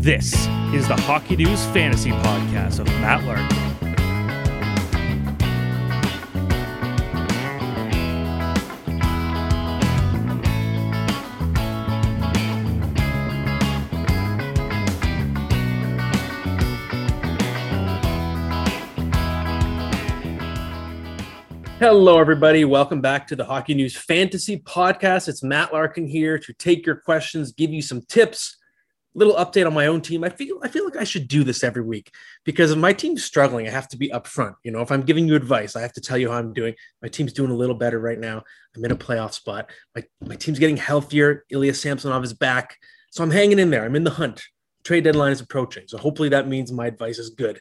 This is the Hockey News Fantasy Podcast of Matt Larkin. Hello, everybody. Welcome back to the Hockey News Fantasy Podcast. It's Matt Larkin here to take your questions, give you some tips, little update on my own team. I feel I feel like I should do this every week because if my team's struggling, I have to be upfront. You know, if I'm giving you advice, I have to tell you how I'm doing. My team's doing a little better right now. I'm in a playoff spot. My my team's getting healthier. Ilya Samsonov is back, so I'm hanging in there. I'm in the hunt. Trade deadline is approaching, so hopefully that means my advice is good.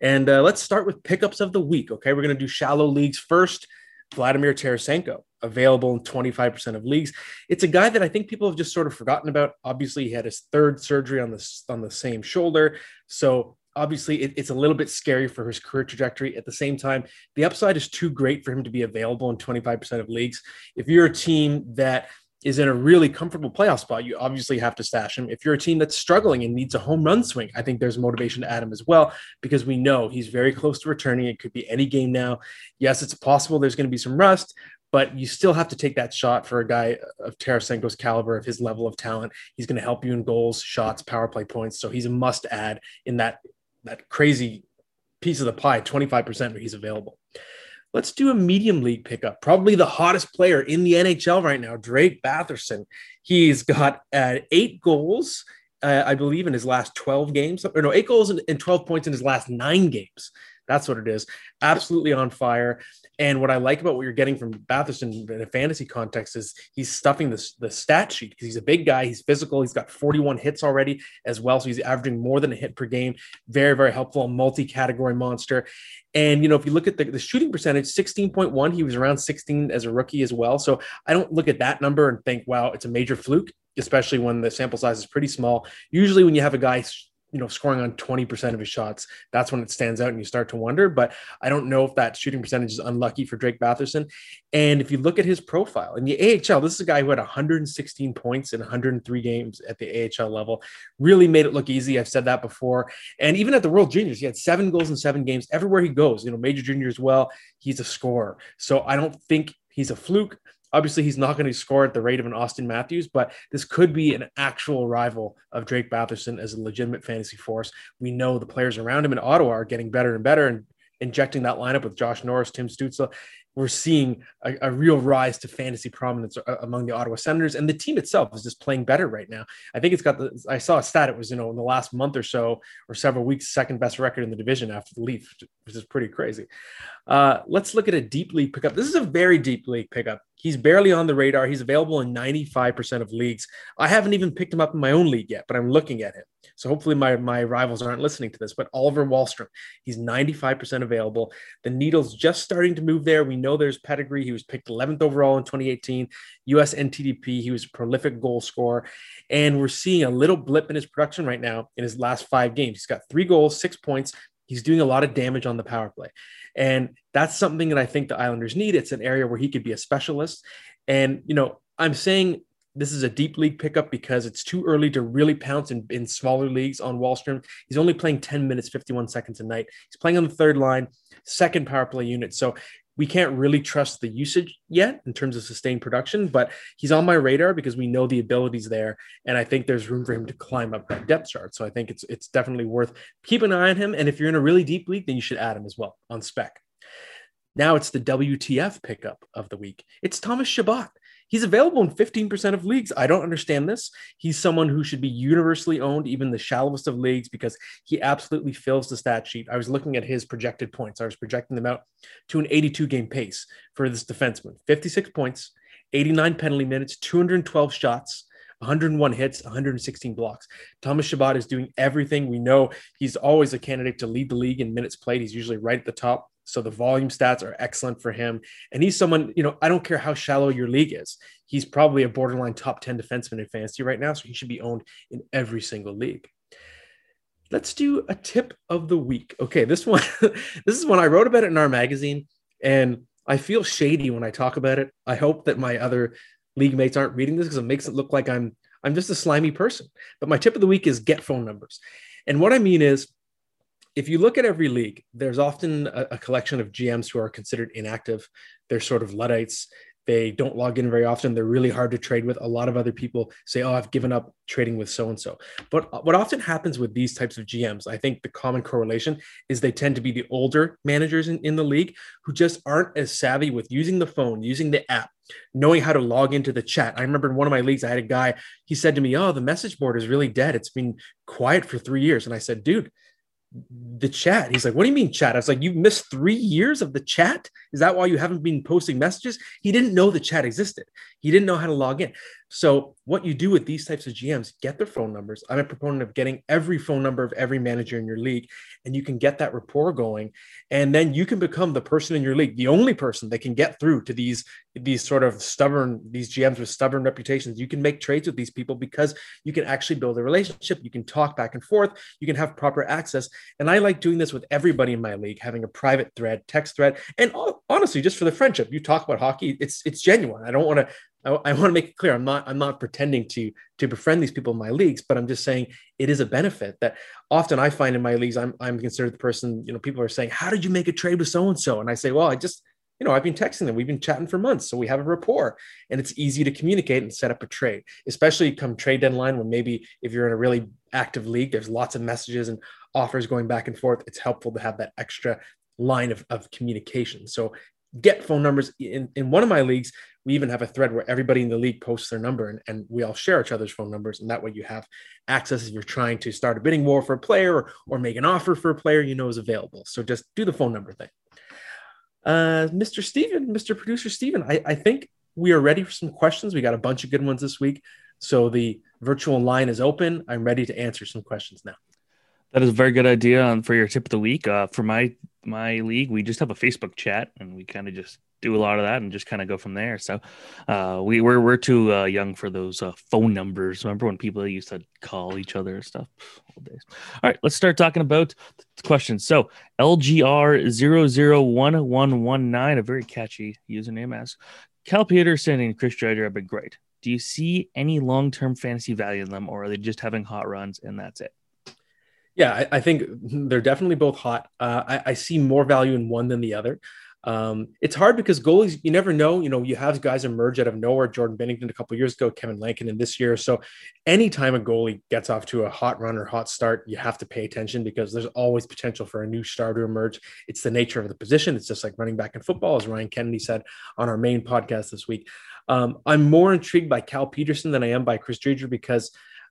And uh, let's start with pickups of the week. Okay, we're going to do shallow leagues first. Vladimir Tarasenko, available in 25% of leagues. It's a guy that I think people have just sort of forgotten about. Obviously, he had his third surgery on the, on the same shoulder. So obviously it, it's a little bit scary for his career trajectory. At the same time, the upside is too great for him to be available in 25% of leagues. If you're a team that is in a really comfortable playoff spot, you obviously have to stash him. If you're a team that's struggling and needs a home run swing, I think there's motivation to add him as well because we know he's very close to returning. It could be any game now. Yes, it's possible there's going to be some rust, but you still have to take that shot for a guy of Tarasenko's caliber, of his level of talent. He's going to help you in goals, shots, power play points. So he's a must add in that that crazy piece of the pie, 25% where he's available. Let's do a medium league pickup. Probably the hottest player in the NHL right now, Drake Batherson. He's got uh, eight goals, uh, I believe, in his last 12 games, or no, eight goals and, and 12 points in his last nine games. That's what it is. Absolutely on fire. And what I like about what you're getting from Batherson in a fantasy context is he's stuffing the, the stat sheet because he's a big guy. He's physical. He's got 41 hits already as well. So he's averaging more than a hit per game. Very, very helpful, multi category monster. And, you know, if you look at the, the shooting percentage, 16.1, he was around 16 as a rookie as well. So I don't look at that number and think, wow, it's a major fluke, especially when the sample size is pretty small. Usually when you have a guy you know, scoring on 20% of his shots, that's when it stands out and you start to wonder. But I don't know if that shooting percentage is unlucky for Drake Batherson. And if you look at his profile in the AHL, this is a guy who had 116 points in 103 games at the AHL level, really made it look easy. I've said that before. And even at the World Juniors, he had seven goals in seven games everywhere he goes, you know, major junior as well. He's a scorer. So I don't think he's a fluke. Obviously, he's not going to score at the rate of an Austin Matthews, but this could be an actual rival of Drake Batherson as a legitimate fantasy force. We know the players around him in Ottawa are getting better and better and injecting that lineup with Josh Norris, Tim Stützle we're seeing a, a, real rise to fantasy prominence uh, among the Ottawa Senators, and the team itself is just playing better right now. I think it's got the. I saw a stat; it was you know in the last month or so or several weeks, second best record in the division after the Leafs, which is pretty crazy. Uh, let's look at a deep league pickup. This is a very deep league pickup. He's barely on the radar. He's available in 95% of leagues. I haven't even picked him up in my own league yet, but I'm looking at him. So hopefully my, my rivals aren't listening to this. But Oliver Wahlstrom, he's 95% available. The needle's just starting to move there. We know there's pedigree. He was picked 11th overall in 2018, US NTDP. He was a prolific goal scorer. And we're seeing a little blip in his production right now in his last five games. He's got three goals, six points. He's doing a lot of damage on the power play. And that's something that I think the Islanders need. It's an area where he could be a specialist. And, you know, I'm saying this is a deep league pickup because it's too early to really pounce in, in smaller leagues on Wahlstrom. He's only playing 10 minutes, 51 seconds a night. He's playing on the third line, second power play unit. So we can't really trust the usage yet in terms of sustained production, but he's on my radar because we know the abilities there, and I think there's room for him to climb up that depth chart. So I think it's it's definitely worth keeping an eye on him. And if you're in a really deep league, then you should add him as well on spec. Now it's the WTF pickup of the week. It's Thomas Chabot. He's available in 15% of leagues. I don't understand this. He's someone who should be universally owned, even the shallowest of leagues, because he absolutely fills the stat sheet. I was looking at his projected points. I was projecting them out to an 82 game pace for this defenseman 56 points, 89 penalty minutes, 212 shots. 101 hits, 116 blocks. Thomas Chabot is doing everything. We know he's always a candidate to lead the league in minutes played. He's usually right at the top. So the volume stats are excellent for him. And he's someone, you know, I don't care how shallow your league is. He's probably a borderline top 10 defenseman in fantasy right now. So he should be owned in every single league. Let's do a tip of the week. Okay, this one, this is one I wrote about it in our magazine, and I feel shady when I talk about it. I hope that my other league mates aren't reading this because it makes it look like I'm I'm just a slimy person. But my tip of the week is get phone numbers. And what I mean is, if you look at every league, there's often a, a collection of GMs who are considered inactive. They're sort of Luddites. They don't log in very often. They're really hard to trade with. A lot of other people say, Oh, I've given up trading with so and so. But what often happens with these types of GMs, I think the common correlation is they tend to be the older managers in, in the league who just aren't as savvy with using the phone, using the app, knowing how to log into the chat. I remember in one of my leagues, I had a guy, he said to me, Oh, the message board is really dead. It's been quiet for three years. And I said, Dude, the chat. He's like, What do you mean chat? I was like, You missed three years of the chat? Is that why you haven't been posting messages? He didn't know the chat existed. He didn't know how to log in. So, what you do with these types of GMs, get their phone numbers. I'm a proponent of getting every phone number of every manager in your league, and you can get that rapport going. And then you can become the person in your league, the only person that can get through to these, these sort of stubborn, these GMs with stubborn reputations. You can make trades with these people because you can actually build a relationship. You can talk back and forth. You can have proper access. And I like doing this with everybody in my league, having a private thread, text thread, and honestly, just for the friendship. You talk about hockey, it's it's genuine. I don't want to I, I want to make it clear I'm not I'm not pretending to to befriend these people in my leagues, but I'm just saying it is a benefit that often I find in my leagues I'm I'm considered the person you know people are saying how did you make a trade with so and so and I say well I just you know I've been texting them. We've been chatting for months so we have a rapport and it's easy to communicate and set up a trade especially come trade deadline when maybe if you're in a really active league there's lots of messages and offers going back and forth it's helpful to have that extra line of, of communication. So get phone numbers. In, in one of my leagues we even have a thread where everybody in the league posts their number and, and we all share each other's phone numbers. And that way you have access if you're trying to start a bidding war for a player or, or make an offer for a player you know is available. So just do the phone number thing. Uh, mr steven mr producer steven I, I think we are ready for some questions. We got a bunch of good ones this week. So the virtual line is open. I'm ready to answer some questions now that is a very good idea for your tip of the week. Uh, for my my league, we just have a Facebook chat, and we kind of just do a lot of that and just kind of go from there. So uh, we we're we're too uh, young for those uh, phone numbers. Remember when people used to call each other and stuff? Days. All right, let's start talking about questions. So LGR 001119, a very catchy username, asks Cal Petersen and Chris Driedger have been great. Do you see any long term fantasy value in them, or are they just having hot runs and that's it? Yeah, I, I think they're definitely both hot. Uh, I, I, see more value in one than the other. Um, it's hard because goalies, you never know. You know, you have guys emerge out of nowhere. Jordan Binnington a couple years ago, Kevin Lankinen this year. So, anytime a goalie gets off to a hot run or hot start, you have to pay attention because there's always potential for a new star to emerge. It's the nature of the position. It's just like running back in football, as Ryan Kennedy said on our main podcast this week. Um, I'm more intrigued by Cal Petersen than I am by Chris Driedger because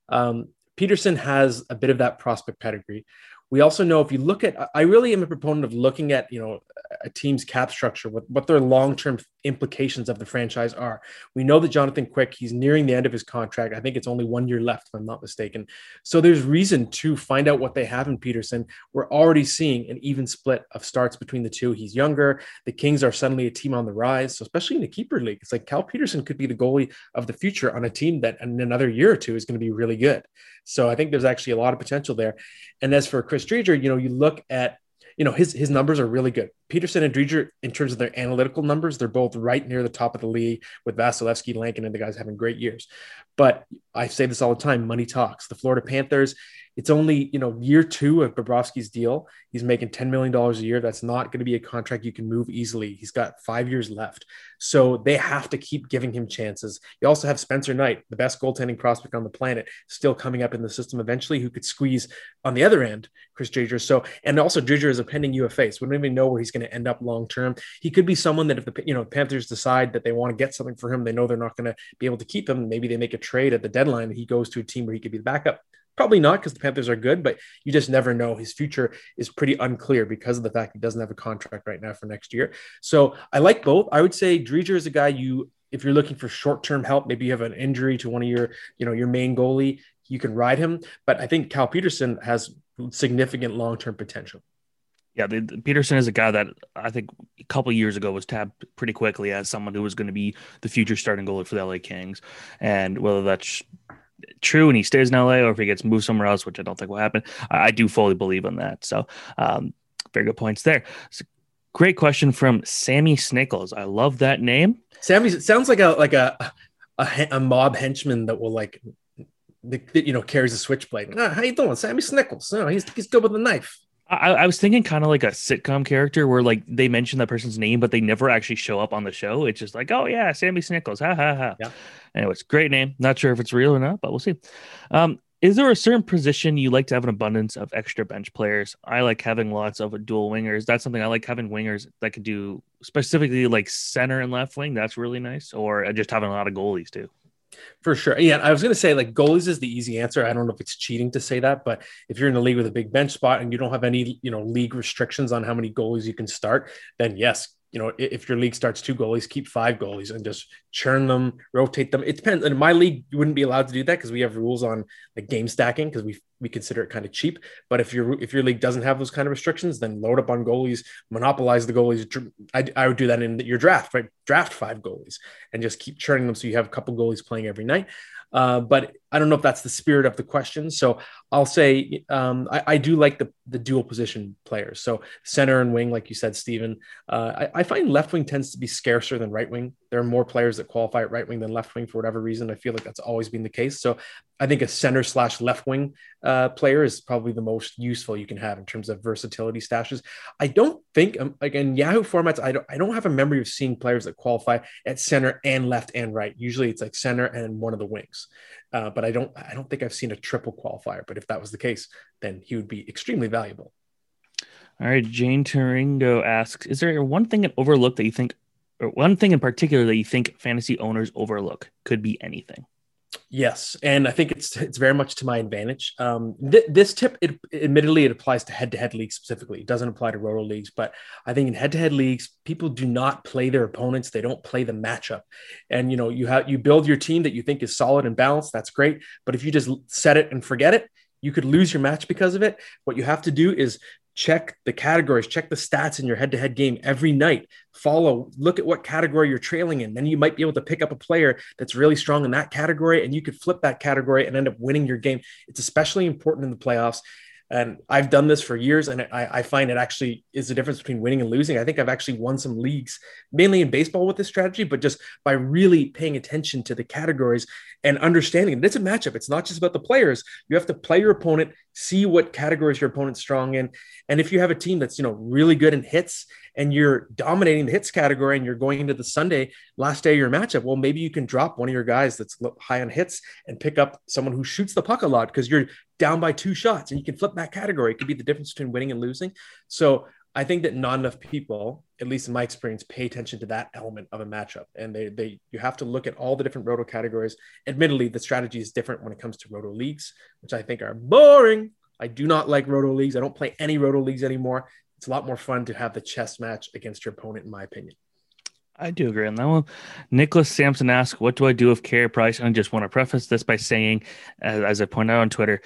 um, Petersen has a bit of that prospect pedigree. We also know if you look at, I really am a proponent of looking at, you know, a team's cap structure, what, what their long term implications of the franchise are. We know that Jonathan Quick, he's nearing the end of his contract. I think it's only one year left, if I'm not mistaken. So there's reason to find out what they have in Petersen. We're already seeing an even split of starts between the two. He's younger. The Kings are suddenly a team on the rise. So especially in the keeper league, it's like Cal Petersen could be the goalie of the future on a team that in another year or two is going to be really good. So I think there's actually a lot of potential there. And as for Chris Driedger, you know, you look at you know his his numbers are really good. Petersen and Driedger, in terms of their analytical numbers, they're both right near the top of the league with Vasilevskiy, Lankin, and the guys having great years. But I say this all the time: money talks. The Florida Panthers, it's only you know year two of Bobrovsky's deal. He's making ten million dollars a year. That's not going to be a contract you can move easily. He's got five years left, so they have to keep giving him chances. You also have Spencer Knight, the best goaltending prospect on the planet, still coming up in the system eventually, who could squeeze on the other end Chris Driedger. So and also Driedger is a pending UFA, so we don't even know where he's going to end up long term. He could be someone that if the you know Panthers decide that they want to get something for him, they know they're not going to be able to keep him. Maybe they make a trade at the deadline. And he goes to a team where he could be the backup. Probably not because the Panthers are good, but you just never know. His future is pretty unclear because of the fact he doesn't have a contract right now for next year. So I like both. I would say Driedger is a guy you, if you're looking for short-term help, maybe you have an injury to one of your, you know, your main goalie, you can ride him. But I think Cal Petersen has significant long-term potential. Yeah, Petersen is a guy that I think a couple years ago was tapped pretty quickly as someone who was going to be the future starting goalie for the LA Kings, and whether that's true and he stays in LA or if he gets moved somewhere else, which I don't think will happen. I, do fully believe in that. So, um, very good points there. So, great question from Sammy Snickles. I love that name. Sammy sounds like a like a, a, a mob henchman that will like you know carries a switchblade. Ah, how you doing, Sammy Snickles? No, he's he's good with a knife. I, I was thinking kind of like a sitcom character where like they mention that person's name, but they never actually show up on the show. It's just like, oh yeah, Sammy Snickles, ha ha ha. Yeah. Anyways, great name. Not sure if it's real or not, but we'll see. Um, is there a certain position you like to have an abundance of extra bench players? I like having lots of dual wingers. That's something I like having wingers that could do specifically like center and left wing. That's really nice. Or just having a lot of goalies too. For sure. Yeah. I was going to say, like, goalies is the easy answer. I don't know if it's cheating to say that, but if you're in a league with a big bench spot and you don't have any, you know, league restrictions on how many goalies you can start, then yes, you know, if your league starts two goalies, keep five goalies and just churn them, rotate them. It depends. In my league, you wouldn't be allowed to do that because we have rules on like game stacking because we we consider it kind of cheap. But if your if your league doesn't have those kind of restrictions, then load up on goalies, monopolize the goalies. I, I would do that in your draft, right? Draft five goalies and just keep churning them so you have a couple goalies playing every night. Uh, but I don't know if that's the spirit of the question. So I'll say um, I, I, do like the, the dual position players. So center and wing, like you said, Stephen. Uh, I, I, find left wing tends to be scarcer than right wing. There are more players that qualify at right wing than left wing for whatever reason. I feel like that's always been the case. So I think a center slash left wing uh, player is probably the most useful you can have in terms of versatility stashes. I don't think um, again Yahoo formats. I don't I don't have a memory of seeing players that qualify at center and left and right. Usually it's like center and one of the wings. Uh, but I don't I don't think I've seen a triple qualifier. But if that was the case, then he would be extremely valuable. All right, Jane Turingo asks: Is there one thing in overlook that you think, one thing in particular that you think fantasy owners overlook? Could be anything. Yes, and I think it's it's very much to my advantage. Um, th- this tip, it, admittedly, it applies to head-to-head leagues specifically. It doesn't apply to roto leagues, but I think in head-to-head leagues, people do not play their opponents. They don't play the matchup, and you know you have you build your team that you think is solid and balanced. That's great, but if you just set it and forget it, you could lose your match because of it. What you have to do is check the categories, check the stats in your head to head game every night. Follow, look at what category you're trailing in. Then you might be able to pick up a player that's really strong in that category and you could flip that category and end up winning your game. It's especially important in the playoffs. And I've done this for years, and I, I, find it actually is the difference between winning and losing. I think I've actually won some leagues, mainly in baseball with this strategy, but just by really paying attention to the categories and understanding that it's a matchup. It's not just about the players. You have to play your opponent, see what categories your opponent's strong in. And if you have a team that's, you know, really good in hits and you're dominating the hits category and you're going into the Sunday last day of your matchup, well, maybe you can drop one of your guys that's high on hits and pick up someone who shoots the puck a lot because you're down by two shots and you can flip that category. It could be the difference between winning and losing. So I think that not enough people, at least in my experience, pay attention to that element of a matchup. And they they you have to look at all the different roto categories. Admittedly, the strategy is different when it comes to roto leagues, which I think are boring. I do not like roto leagues. I don't play any roto leagues anymore. It's a lot more fun to have the chess match against your opponent, in my opinion. I do agree on that one. Nicholas Sampson asks, "What do I do with Carey Price?" And I just want to preface this by saying, as, as I point out on Twitter,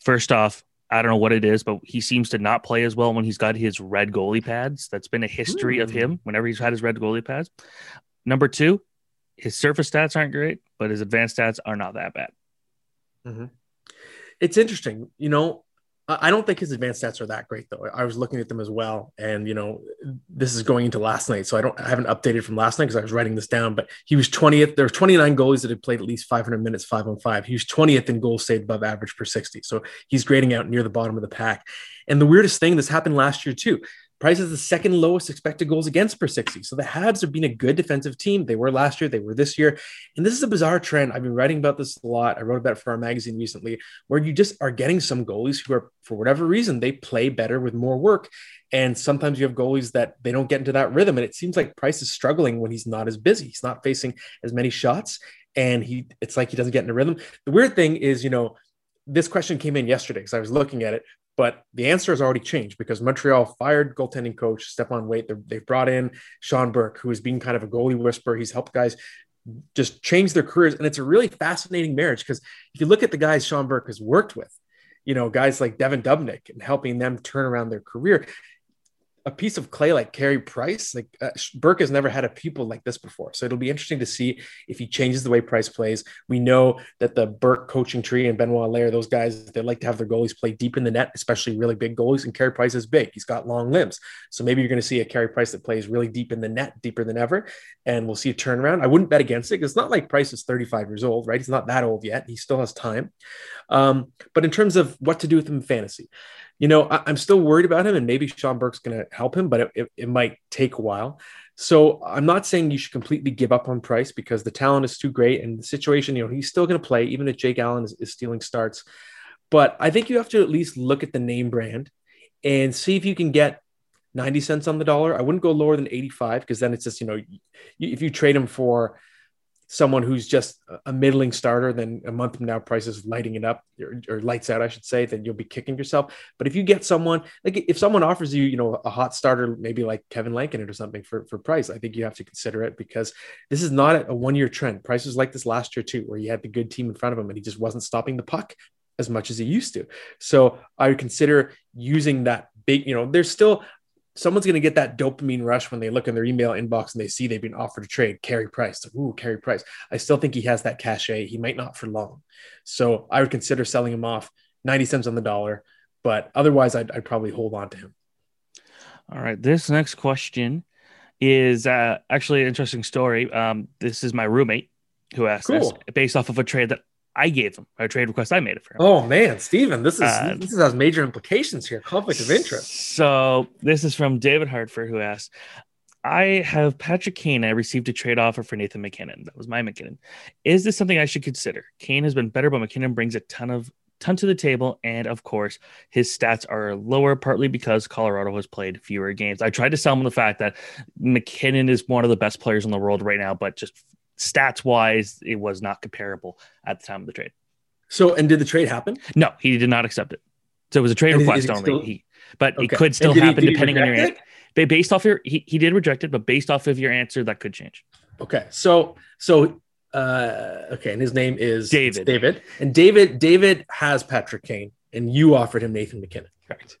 first off, I don't know what it is, but he seems to not play as well when he's got his red goalie pads. That's been a history Ooh. of him whenever he's had his red goalie pads. Number two, his surface stats aren't great, but his advanced stats are not that bad. Mm-hmm. It's interesting. You know, I don't think his advanced stats are that great though. I was looking at them as well, and you know, this is going into last night, so I don't I haven't updated from last night because I was writing this down. But he was 20th. There were 29 goalies that had played at least 500 minutes, five on five. He was 20th in goals saved above average per 60, so he's grading out near the bottom of the pack. And the weirdest thing, this happened last year too. Price is the second lowest expected goals against per 60. So the Habs have been a good defensive team. They were last year, they were this year. And this is a bizarre trend. I've been writing about this a lot. I wrote about it for our magazine recently, where you just are getting some goalies who are, for whatever reason, they play better with more work. And sometimes you have goalies that they don't get into that rhythm. And it seems like Price is struggling when he's not as busy. He's not facing as many shots. And he it's like he doesn't get in a rhythm. The weird thing is, you know, this question came in yesterday because I was looking at it. But the answer has already changed because Montreal fired goaltending coach Stéphane Waite. They've brought in Sean Burke, who has been kind of a goalie whisperer. He's helped guys just change their careers. And it's a really fascinating marriage because if you look at the guys Sean Burke has worked with, you know, guys like Devan Dubnyk and helping them turn around their career, a piece of clay like Carey Price, like uh, Burke has never had a pupil like this before. So it'll be interesting to see if he changes the way Price plays. We know that the Burke coaching tree and Benoit Allaire, those guys, they like to have their goalies play deep in the net, especially really big goalies. And Carey Price is big. He's got long limbs. So maybe you're going to see a Carey Price that plays really deep in the net, deeper than ever. And we'll see a turnaround. I wouldn't bet against it it's not like Price is 35 years old, right? He's not that old yet. He still has time. Um, but in terms of what to do with him in fantasy, you know, I, am still worried about him, and maybe Sean Burke's going to help him, but it, it, it, might take a while. So I'm not saying you should completely give up on Price because the talent is too great, and the situation, you know, he's still going to play even if Jake Allen is, is stealing starts. But I think you have to at least look at the name brand and see if you can get 90 cents on the dollar. I wouldn't go lower than 85 because then it's just, you know, if you trade him for someone who's just a middling starter, then a month from now, Price is lighting it up or, or, lights out, I should say, then you'll be kicking yourself. But if you get someone like if someone offers you, you know, a hot starter, maybe like Kevin Lankinen or something for, for Price, I think you have to consider it because this is not a one year trend. Price was like this last year too, where he had the good team in front of him and he just wasn't stopping the puck as much as he used to. So I would consider using that big, you know, there's still someone's going to get that dopamine rush when they look in their email inbox and they see they've been offered a trade. Carey Price, ooh, Carey Price. I still think he has that cachet. He might not for long, so I would consider selling him off ninety cents on the dollar. But otherwise, I'd, I'd probably hold on to him. All right, this next question is uh, actually an interesting story. Um, this is my roommate who asked cool. this based off of a trade that I gave him a trade request I made it for him. Oh man, Steven, this is uh, this has major implications here. Conflict of interest. So this is from David Hartford who asked, I have Patrick Kane. I received a trade offer for Nathan MacKinnon. That was my MacKinnon. Is this something I should consider? Kane has been better, but MacKinnon brings a ton of ton to the table, and of course, his stats are lower, partly because Colorado has played fewer games. I tried to sell him the fact that MacKinnon is one of the best players in the world right now, but just stats wise, it was not comparable at the time of the trade. So, and did the trade happen? No, he did not accept it. So it was a trade and request only. Still... He, but okay. it could still happen he, depending on your answer. Based off your, he, he did reject it, but based off of your answer, that could change. Okay. So, so, uh, okay. And his name is David. David. And David, David has Patrick Kane and you offered him Nathan MacKinnon. Correct.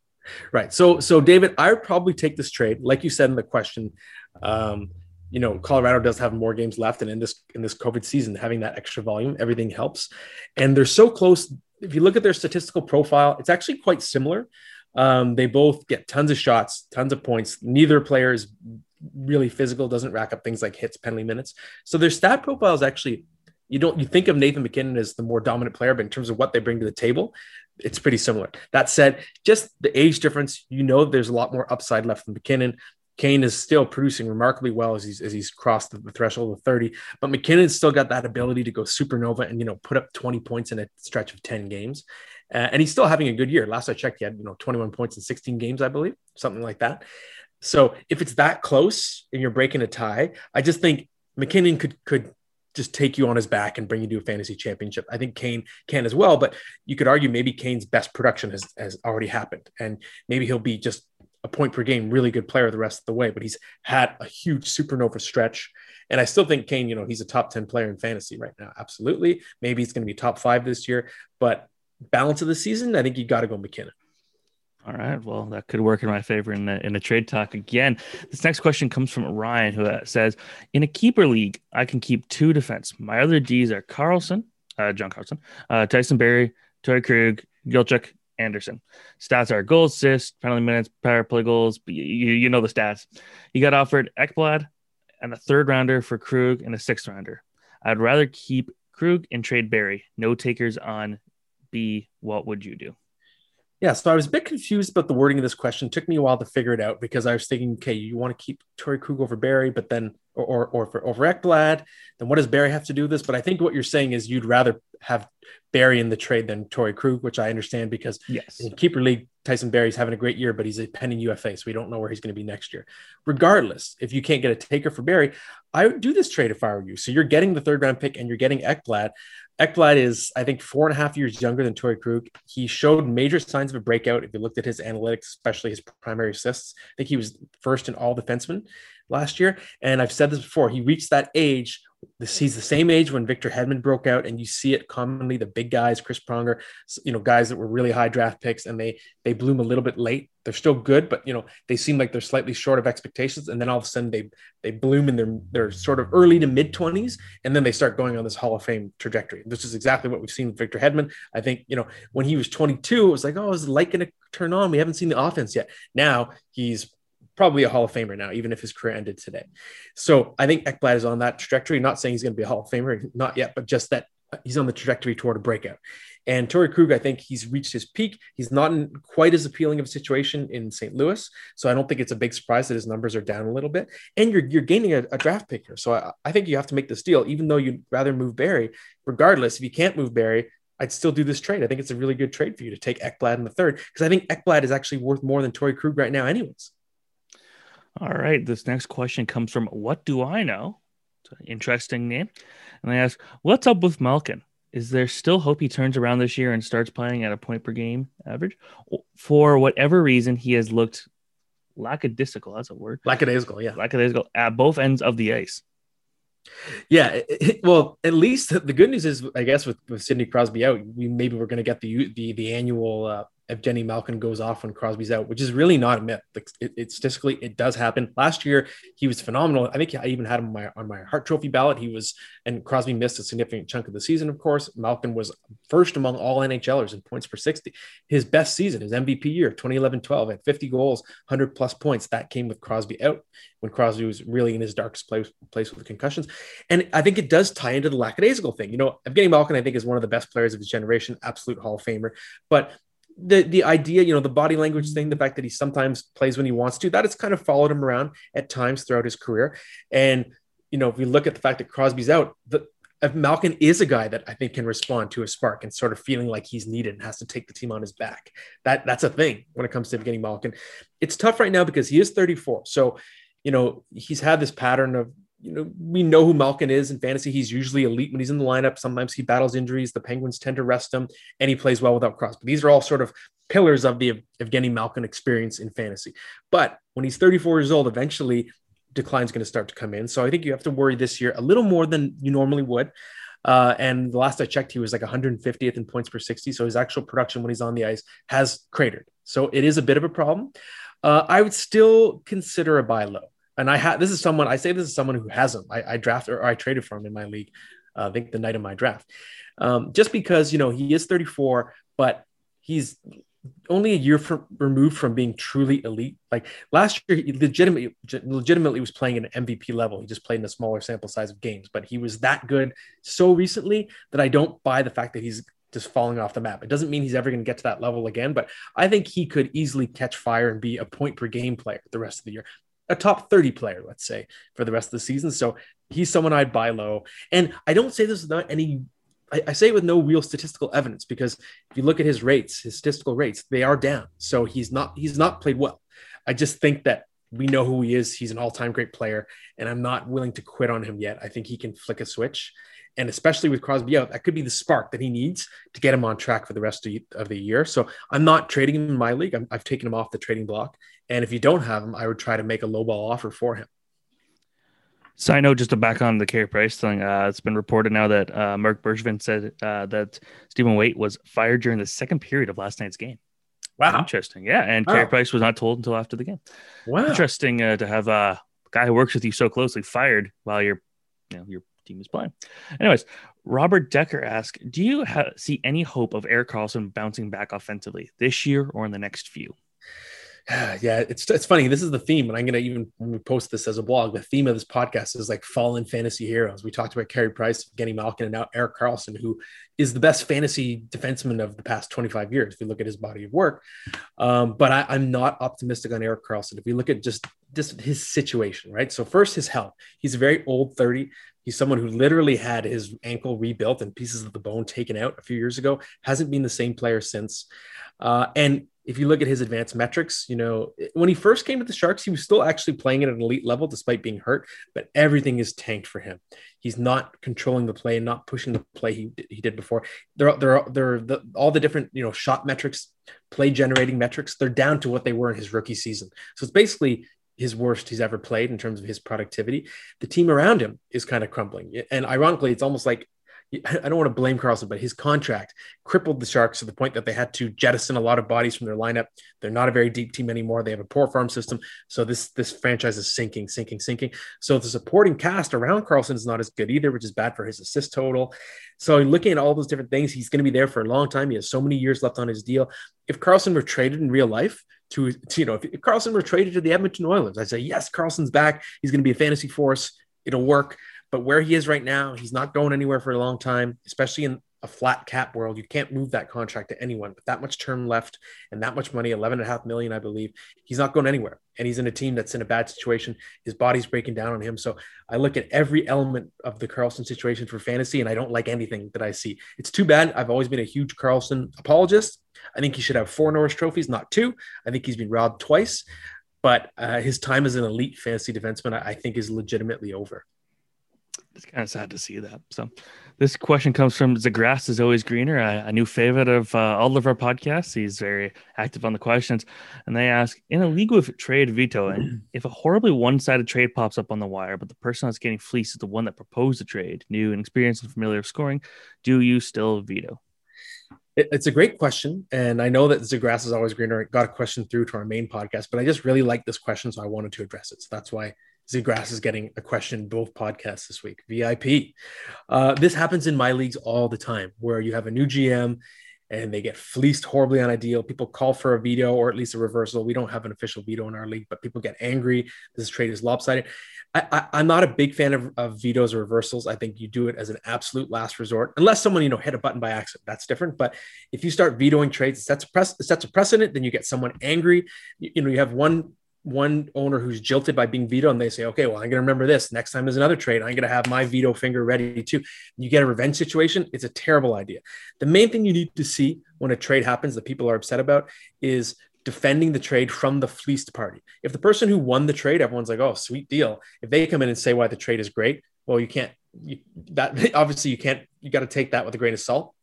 Right. So, so David, I would probably take this trade, like you said in the question. Um, you know Colorado does have more games left, and in this in this COVID season, having that extra volume, everything helps. And they're so close. If you look at their statistical profile, it's actually quite similar. Um, they both get tons of shots, tons of points. Neither player is really physical, doesn't rack up things like hits, penalty minutes. So their stat profile is actually you don't you think of Nathan MacKinnon as the more dominant player, but in terms of what they bring to the table, it's pretty similar. That said, just the age difference, you know, there's a lot more upside left than MacKinnon. Kane is still producing remarkably well as he's as he's crossed the, threshold of 30. But MacKinnon's still got that ability to go supernova and you know put up 20 points in a stretch of 10 games. Uh, and he's still having a good year. Last I checked, he had you know 21 points in 16 games, I believe, something like that. So if it's that close and you're breaking a tie, I just think MacKinnon could could just take you on his back and bring you to a fantasy championship. I think Kane can as well, but you could argue maybe Kane's best production has, has already happened. And maybe he'll be just a point per game, really good player the rest of the way, but he's had a huge supernova stretch. And I still think Kane, you know, he's a top 10 player in fantasy right now. Absolutely. Maybe he's going to be top five this year, but balance of the season, I think you got to go MacKinnon. All right. Well, that could work in my favor in the in the trade talk again. This next question comes from Ryan, who uh, says, "In a keeper league, I can keep two defense. My other D's are Carlson, uh, John Carlson, uh, Tyson Barrie, Torey Krug, Gilchuk, Anderson. Stats are goals, assists, penalty minutes, power play goals. You, you know the stats. He got offered Ekblad and a third rounder for Krug and a sixth rounder. I'd rather keep Krug and trade Barrie. No takers on B. What would you do? Yeah, so I was a bit confused about the wording of this question. It took me a while to figure it out because I was thinking, okay, you want to keep Torey Krug over Barrie, but then or or, or for over Ekblad, then what does Barrie have to do with this? But I think what you're saying is you'd rather have Barrie in the trade than Torey Krug, which I understand because yes, in keeper league, Tyson Barrie's having a great year, but he's a pending UFA, so we don't know where he's going to be next year. Regardless, if you can't get a taker for Barrie, I would do this trade if I were you. So you're getting the third round pick and you're getting Ekblad. Ekblad is, I think, four and a half years younger than Torey Krug. He showed major signs of a breakout. If you looked at his analytics, especially his primary assists, I think he was first in all defensemen last year. And I've said this before, he reached that age this, he's the same age when Victor Hedman broke out, and you see it commonly. The big guys, Chris Pronger, you know, guys that were really high draft picks, and they they bloom a little bit late. They're still good, but you know, they seem like they're slightly short of expectations, and then all of a sudden they they bloom in their their sort of early to mid twenties, and then they start going on this Hall of Fame trajectory. This is exactly what we've seen with Victor Hedman. I think you know when he was 22, it was like, oh, is the light going to turn on? We haven't seen the offense yet. Now he's probably a Hall of Famer now, even if his career ended today. So I think Ekblad is on that trajectory. Not saying he's going to be a Hall of Famer, not yet, but just that he's on the trajectory toward a breakout. And Torey Krug, I think he's reached his peak. He's not in quite as appealing of a situation in St. Louis, so I don't think it's a big surprise that his numbers are down a little bit. And you're you're gaining a, a draft pick here, so I, I think you have to make this deal, even though you'd rather move Barrie. Regardless, if you can't move Barrie, I'd still do this trade. I think it's a really good trade for you to take Ekblad in the third because I think Ekblad is actually worth more than Torey Krug right now, anyways. All right. This next question comes from What Do I Know? interesting name. And they ask, What's up with Malkin? Is there still hope he turns around this year and starts playing at a point per game average? For whatever reason, he has looked lackadaisical. That's a word. Lackadaisical, yeah. Lackadaisical at both ends of the ice. Yeah, it, well, at least the good news is, I guess, with, with Sidney Crosby out, we maybe we're going to get the the the annual uh, Evgeni Malkin goes off when Crosby's out, which is really not a myth. Like it, it, statistically, it does happen. Last year, he was phenomenal. I think I even had him on my, on my Hart Trophy ballot. He was, and Crosby missed a significant chunk of the season. Of course, Malkin was first among all NHLers in points per sixty. His best season, his MVP year, 2011-12, at 50 goals, 100 plus points. That came with Crosby out when Crosby was really in his darkest place, place with concussions. And I think it does tie into the lackadaisical thing. You know, Evgeni Malkin, I think, is one of the best players of his generation, absolute Hall of Famer. But the the idea, you know, the body language thing, the fact that he sometimes plays when he wants to, that has kind of followed him around at times throughout his career. And you know, if we look at the fact that Crosby's out, the Malkin is a guy that I think can respond to a spark and sort of feeling like he's needed and has to take the team on his back. That that's a thing when it comes to getting Malkin. It's tough right now because he is 34. So, you know, he's had this pattern of you know, we know who Malkin is in fantasy. He's usually elite when he's in the lineup. Sometimes he battles injuries. The Penguins tend to rest him, and he plays well without Crosby. These are all sort of pillars of the Evgeni Malkin experience in fantasy. But when he's 34 years old, eventually decline's going to start to come in. So I think you have to worry this year a little more than you normally would. Uh, and the last I checked, he was like 150th in points per 60. So his actual production when he's on the ice has cratered. So it is a bit of a problem. Uh, I would still consider a buy low and I had this is someone I say this is someone who has him. I, I drafted or I traded for him in my league. Uh, I think the night of my draft, um, just because you know he is 34, but he's only a year from, removed from being truly elite. Like last year, he legitimately legitimately was playing at an MVP level. He just played in a smaller sample size of games, but he was that good so recently that I don't buy the fact that he's just falling off the map. It doesn't mean he's ever going to get to that level again, but I think he could easily catch fire and be a point per game player the rest of the year a top 30 player, let's say, for the rest of the season. So he's someone I'd buy low. And I don't say this without any, I, I, say it with no real statistical evidence because if you look at his rates, his statistical rates, they are down. So he's not, he's not played well. I just think that we know who he is. He's an all-time great player, and I'm not willing to quit on him yet. I think he can flick a switch. And especially with Crosby out, that could be the spark that he needs to get him on track for the rest of the year. So I'm not trading him in my league. i have taken him off the trading block. And if you don't have him, I would try to make a lowball offer for him. So I know just to back on the Carey Price thing, uh, it's been reported now that uh, Marc Bergevin said uh, that Stéphane Waite was fired during the second period of last night's game. Wow, interesting. Yeah, and wow. Carey Price was not told until after the game. Wow, interesting uh, to have a guy who works with you so closely fired while you're, you know, your team is playing. Anyways, Robert Decker asked, "Do you ha- see any hope of Erik Karlsson bouncing back offensively this year or in the next few?" yeah, it's it's funny. This is the theme, and I'm gonna even post this as a blog, the theme of this podcast is like fallen fantasy heroes. We talked about Carey Price, Genny Malkin, and now Erik Karlsson, who is the best fantasy defenseman of the past 25 years. If you look at his body of work, um, but I, am not optimistic on Erik Karlsson. If we look at just just his situation, right? So first, his health. He's a very old 30. He's someone who literally had his ankle rebuilt and pieces of the bone taken out a few years ago. Hasn't been the same player since. Uh, and if you look at his advanced metrics, you know, when he first came to the Sharks, he was still actually playing at an elite level despite being hurt, but everything is tanked for him. He's not controlling the play and not pushing the play he, he did before. They're, they're, they're the, all the different, you know, shot metrics, play generating metrics, they're down to what they were in his rookie season. So it's basically his worst he's ever played in terms of his productivity. The team around him is kind of crumbling. And ironically, it's almost like I don't want to blame Karlsson, but his contract crippled the Sharks to the point that they had to jettison a lot of bodies from their lineup. They're not a very deep team anymore. They have a poor farm system. So this this franchise is sinking, sinking, sinking. So the supporting cast around Karlsson is not as good either, which is bad for his assist total. So looking at all those different things, he's going to be there for a long time. He has so many years left on his deal. If Karlsson were traded in real life, to, to, you know, if Karlsson were traded to the Edmonton Oilers, I'd say, yes, Karlsson's back. He's going to be a fantasy force. It'll work. But where he is right now, he's not going anywhere for a long time, especially in a flat cap world. You can't move that contract to anyone with that much term left and that much money 11 and a half million, I believe. He's not going anywhere. And he's in a team that's in a bad situation. His body's breaking down on him. So I look at every element of the Karlsson situation for fantasy and I don't like anything that I see. It's too bad. I've always been a huge Karlsson apologist. I think he should have four Norris trophies, not two. I think he's been robbed twice. But uh, his time as an elite fantasy defenseman, I, I think, is legitimately over it's kind of sad to see that. So, this question comes from the grass is always greener, a, a new favorite of uh, all of our podcasts. He's very active on the questions, and they ask: In a league with trade vetoing, if a horribly one-sided trade pops up on the wire, but the person that's getting fleeced is the one that proposed the trade, new and experienced and familiar with scoring, do you still veto? It's a great question, and I know that the grass is always greener. got a question through to our main podcast, but I just really like this question, so I wanted to address it. So that's why Zgrass is getting a question both podcasts this week. VIP. Uh, this happens in my leagues all the time, where you have a new GM and they get fleeced horribly on a deal. People call for a veto or at least a reversal. We don't have an official veto in our league, but people get angry. This trade is lopsided. I, am not a big fan of, of, vetoes or reversals. I think you do it as an absolute last resort, unless someone you know hit a button by accident. That's different. But if you start vetoing trades, it sets a, sets a precedent. Then you get someone angry. You, you know, you have one one owner who's jilted by being vetoed and they say, okay, well, I'm going to remember this. Next time there's another trade, I'm going to have my veto finger ready too. You get a revenge situation. It's a terrible idea. The main thing you need to see when a trade happens that people are upset about is defending the trade from the fleeced party. If the person who won the trade, everyone's like, oh, sweet deal. If they come in and say why the trade is great, well, you can't, you, that obviously you can't, you got to take that with a grain of salt.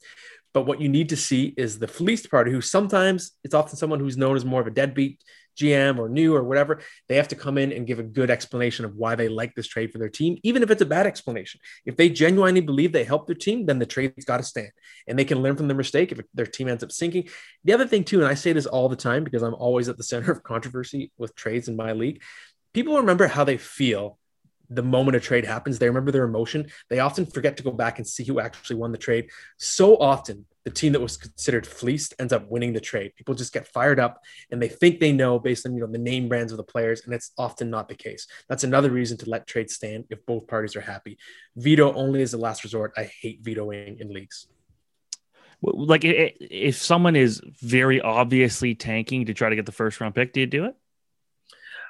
But what you need to see is the fleeced party, who sometimes it's often someone who's known as more of a deadbeat GM or new or whatever, they have to come in and give a good explanation of why they like this trade for their team, even if it's a bad explanation. If they genuinely believe they help their team, then the trade's got to stand and they can learn from their mistake if their team ends up sinking. The other thing, too, and I say this all the time because I'm always at the center of controversy with trades in my league, people remember how they feel the moment a trade happens, they remember their emotion. They often forget to go back and see who actually won the trade. So often, the team that was considered fleeced ends up winning the trade. People just get fired up and they think they know based on you know the name brands of the players, and it's often not the case. That's another reason to let trades stand if both parties are happy. Veto only is the last resort. I hate vetoing in leagues. Like if someone is very obviously tanking to try to get the first round pick, do you do it?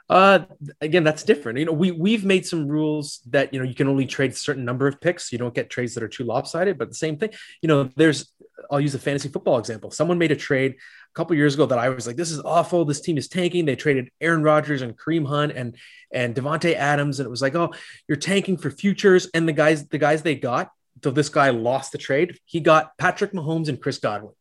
Uh, again, that's different. You know, we we've made some rules that you know you can only trade a certain number of picks. You don't get trades that are too lopsided. But the same thing, you know, there's. I'll use a fantasy football example. Someone made a trade a couple years ago that I was like, "This is awful. This team is tanking." They traded Aaron Rodgers and Kareem Hunt and and Davante Adams, and it was like, "Oh, you're tanking for futures." And the guys, the guys they got, so this guy lost the trade. He got Patrick Mahomes and Chris Godwin,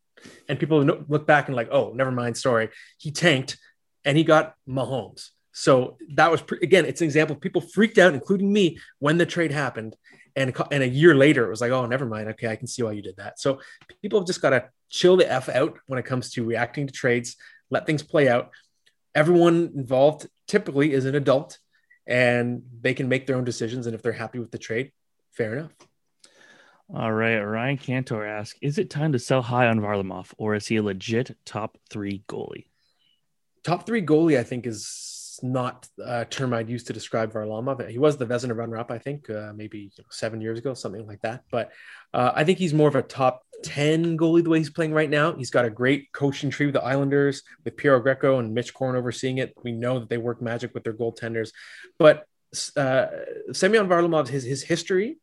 and people look back and like, "Oh, never mind. Sorry, he tanked." And he got Mahomes. So that was again, it's an example. People freaked out, including me, when the trade happened, and and a year later, it was like, oh, never mind. Okay, I can see why you did that. So people have just got to chill the f out when it comes to reacting to trades. Let things play out. Everyone involved typically is an adult, and they can make their own decisions. And if they're happy with the trade, fair enough. All right, Ryan Cantor asks: Is it time to sell high on Varlamov, or is he a legit top three goalie? Top three goalie, I think, is not a term I'd use to describe Varlamov. He was the Vezina runner-up, I think, uh, maybe you know, seven years ago, something like that. But uh, I think he's more of a top 10 goalie the way he's playing right now. He's got a great coaching tree with the Islanders, with Piero Greco and Mitch Korn overseeing it. We know that they work magic with their goaltenders. But uh, Semyon Varlamov's his, his history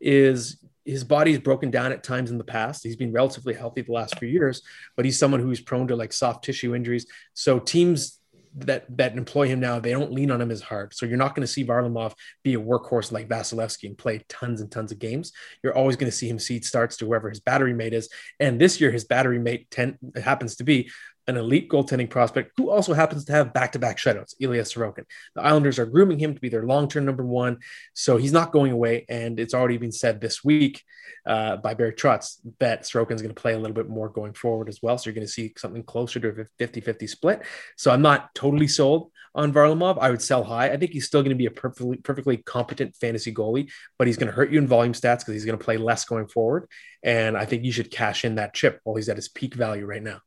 is his body's broken down at times in the past. He's been relatively healthy the last few years, but he's someone who's prone to like soft tissue injuries. So teams that that employ him now, they don't lean on him as hard. So you're not going to see Varlamov be a workhorse like Vasilevskiy and play tons and tons of games. You're always going to see him cede starts to whoever his battery mate is. And this year, his battery mate ten, happens to be an elite goaltending prospect who also happens to have back-to-back shutouts, Ilya Sorokin. The Islanders are grooming him to be their long-term number one, so he's not going away. And it's already been said this week uh, by Barry Trotz that Sorokin's going to play a little bit more going forward as well. So you're going to see something closer to a 50-50 split. So I'm not totally sold on Varlamov. I would sell high. I think he's still going to be a perfectly perfectly competent fantasy goalie, but he's going to hurt you in volume stats because he's going to play less going forward. And I think you should cash in that chip while he's at his peak value right now.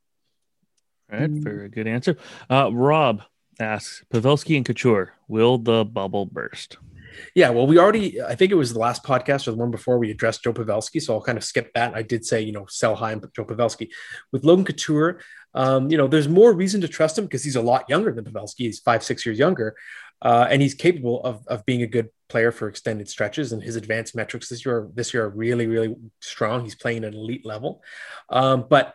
All right, very good answer. Uh, Rob asks Pavelski and Couture, will the bubble burst? Yeah, well, we already, I think it was the last podcast or the one before we addressed Joe Pavelski. So I'll kind of skip that. I did say, you know, sell high on Joe Pavelski. With Logan Couture, um, you know, there's more reason to trust him because he's a lot younger than Pavelski. He's five, six years younger. Uh, and he's capable of, of being a good player for extended stretches. And his advanced metrics this year, this year are really, really strong. He's playing at an elite level. Um, but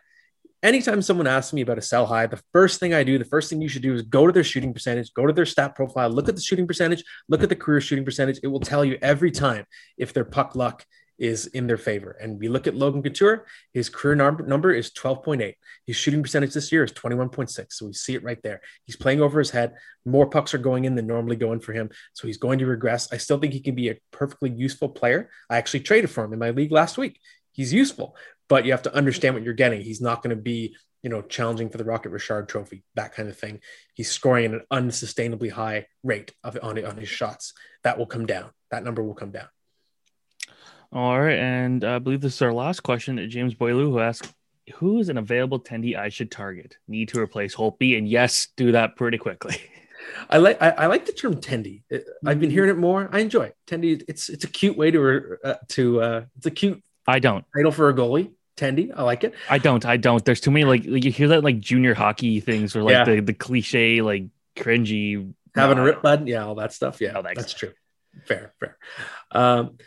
anytime someone asks me about a sell high, the first thing I do, the first thing you should do is go to their shooting percentage, go to their stat profile, look at the shooting percentage, look at the career shooting percentage. It will tell you every time if their puck luck is in their favor. And we look at Logan Couture, his career number, number is 12.8. His shooting percentage this year is 21.6. So we see it right there. He's playing over his head. More pucks are going in than normally going for him. So he's going to regress. I still think he can be a perfectly useful player. I actually traded for him in my league last week. He's useful, but you have to understand what you're getting. He's not going to be, you know, challenging for the Rocket Richard Trophy, that kind of thing. He's scoring at an unsustainably high rate of, on, on his shots. That will come down. That number will come down. All right, and I believe this is our last question. James Boylou, who asks, "Who is an available tendy I should target? Need to replace Holtby?" And yes, do that pretty quickly. I like I, I, like the term tendy. I've been hearing it more. I enjoy it. tendy. It's it's a cute way to uh, to uh, it's a cute I don't. Title for a goalie. Tendy. I like it. I don't. I don't. There's too many like, like you hear that like junior hockey things or like yeah. the, the cliche like cringy having a rip bud. Yeah, all that stuff. Yeah, oh, that's true. Fair, fair. Um,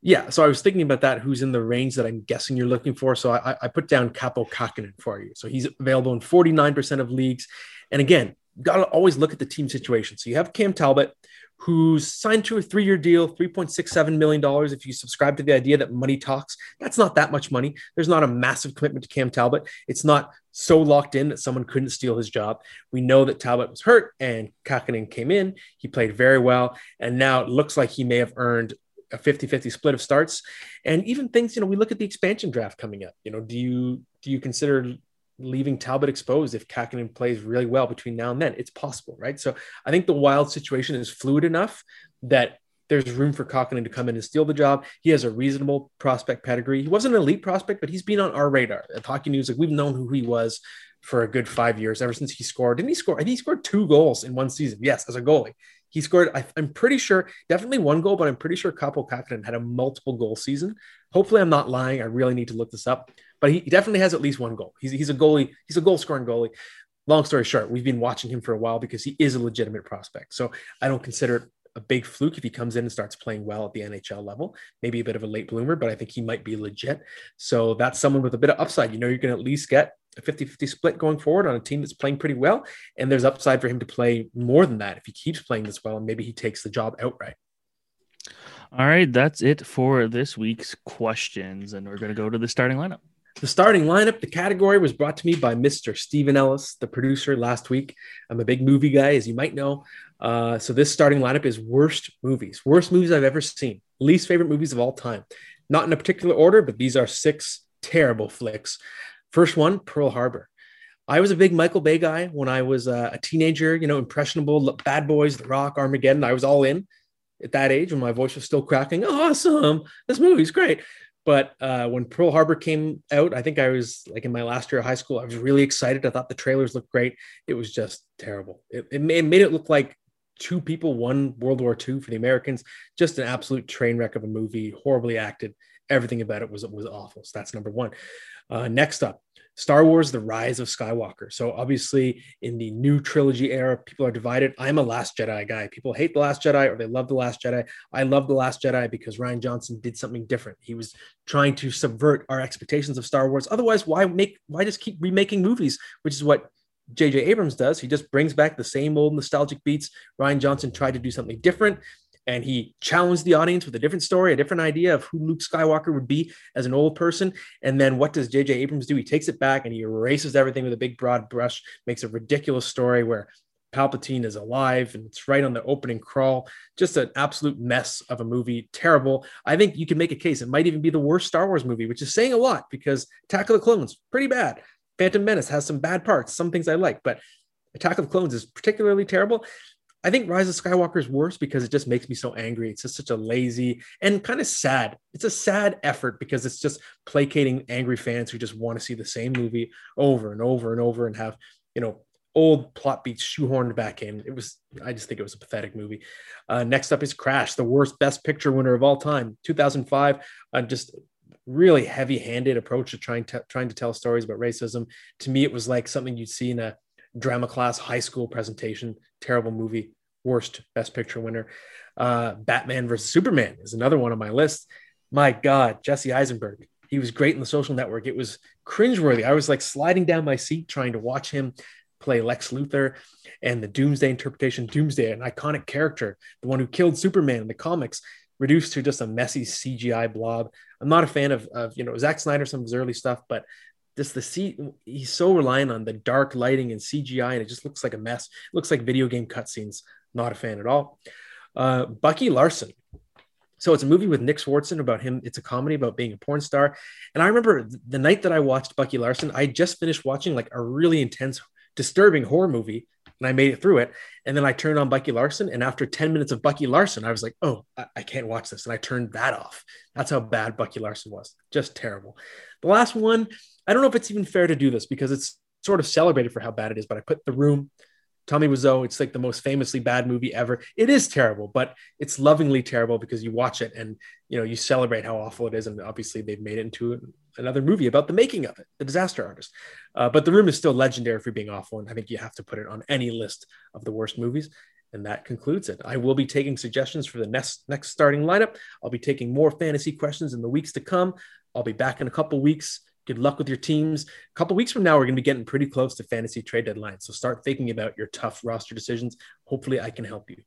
yeah, so I was thinking about that. Who's in the range that I'm guessing you're looking for? So I, I put down Kaapo Kähkönen for you. So he's available in 49% of leagues. And again, got to always look at the team situation. So you have Cam Talbot, who's signed to a three year deal, $3.67 million. If you subscribe to the idea that money talks, that's not that much money. There's not a massive commitment to Cam Talbot. It's not so locked in that someone couldn't steal his job. We know that Talbot was hurt and Kähkönen came in. He played very well. And now it looks like he may have earned a 50 50 split of starts. And even things, you know, we look at the expansion draft coming up. You know, do you do you consider leaving Talbot exposed if Kähkönen plays really well between now and then. It's possible, right? So I think the wild situation is fluid enough that there's room for Kähkönen to come in and steal the job. He has a reasonable prospect pedigree. He wasn't an elite prospect, but he's been on our radar at Hockey News. Like we've known who he was for a good five years, ever since he scored. Didn't he score? I think he scored two goals in one season. Yes, as a goalie. He scored, I, am pretty sure, definitely one goal, but I'm pretty sure Kaapo Kähkönen had a multiple goal season. Hopefully, I'm not lying. I really need to look this up but he definitely has at least one goal. He's, he's a goalie. He's a goal scoring goalie. Long story short, we've been watching him for a while because he is a legitimate prospect. So I don't consider it a big fluke if he comes in and starts playing well at the NHL level. Maybe a bit of a late bloomer, but I think he might be legit. So that's someone with a bit of upside. You know, you're going to at least get a 50 50 split going forward on a team that's playing pretty well. And there's upside for him to play more than that if he keeps playing this well and maybe he takes the job outright. All right, that's it for this week's questions. And we're going to go to the starting lineup. The starting lineup, the category was brought to me by Mr. Stephen Ellis, the producer last week. I'm a big movie guy, as you might know. Uh, so this starting lineup is worst movies, worst movies I've ever seen, least favorite movies of all time. Not in a particular order, but these are six terrible flicks. First one, Pearl Harbor. I was a big Michael Bay guy when I was uh, a teenager, you know, impressionable, Bad Boys, The Rock, Armageddon. I was all in at that age when my voice was still cracking. Awesome. This movie's great. But uh, when Pearl Harbor came out, I think I was like in my last year of high school. I was really excited. I thought the trailers looked great. It was just terrible. It, it, made, it made it look like two people won World War II for the Americans. Just an absolute train wreck of a movie, horribly acted. Everything about it was was awful. So that's number one. Uh, next up, Star Wars: The Rise of Skywalker. So obviously, in the new trilogy era, people are divided. I'm a Last Jedi guy. People hate the Last Jedi or they love the Last Jedi. I love the Last Jedi because Rian Johnson did something different. He was trying to subvert our expectations of Star Wars. Otherwise, why make? Why just keep remaking movies? Which is what J.J. Abrams does. He just brings back the same old nostalgic beats. Rian Johnson tried to do something different and he challenged the audience with a different story, a different idea of who Luke Skywalker would be as an old person. And then what does J.J. Abrams do? He takes it back and he erases everything with a big broad brush, makes a ridiculous story where Palpatine is alive and it's right on the opening crawl. Just an absolute mess of a movie. Terrible. I think you can make a case. It might even be the worst Star Wars movie, which is saying a lot because Attack of the Clones, pretty bad. Phantom Menace has some bad parts, some things I like, but Attack of the Clones is particularly terrible. I think Rise of Skywalker is worse because it just makes me so angry. It's just such a lazy and kind of sad. It's a sad effort because it's just placating angry fans who just want to see the same movie over and over and over and have, you know, old plot beats shoehorned back in. It was, I just think it was a pathetic movie. Uh, next up is Crash, the worst Best Picture winner of all time, 2005. Uh, just really heavy-handed approach to trying to trying to tell stories about racism. To me, it was like something you'd see in a drama class high school presentation. Terrible movie, worst Best Picture winner. Uh, Batman versus Superman is another one on my list. My God, Jesse Eisenberg. He was great in the social network. It was cringeworthy. I was like sliding down my seat trying to watch him play Lex Luthor and the Doomsday interpretation. Doomsday, an iconic character, the one who killed Superman in the comics, reduced to just a messy CGI blob. I'm not a fan of, of you know Zack Snyder some of his early stuff, but just the C he's so reliant on the dark lighting and CGI, and it just looks like a mess. It looks like video game cutscenes. Not a fan at all. Uh, Bucky Larson. So it's a movie with Nick Swardson about him. It's a comedy about being a porn star. And I remember the night that I watched Bucky Larson, I just finished watching like a really intense, disturbing horror movie and I made it through it. And then I turned on Bucky Larson. And after 10 minutes of Bucky Larson, I was like, oh, I, I, can't watch this. And I turned that off. That's how bad Bucky Larson was. Just terrible. The last one, I don't know if it's even fair to do this because it's sort of celebrated for how bad it is, but I put The Room. Tommy Wiseau, it's like the most famously bad movie ever. It is terrible, but it's lovingly terrible because you watch it and you know you celebrate how awful it is, and obviously they've made it into another movie about the making of it, The Disaster Artist. Uh, but The Room is still legendary for being awful, and I think you have to put it on any list of the worst movies. And that concludes it. I will be taking suggestions for the next next starting lineup. I'll be taking more fantasy questions in the weeks to come. I'll be back in a couple weeks. Good luck with your teams. A couple weeks from now, we're going to be getting pretty close to fantasy trade deadline. So start thinking about your tough roster decisions. Hopefully, I can help you.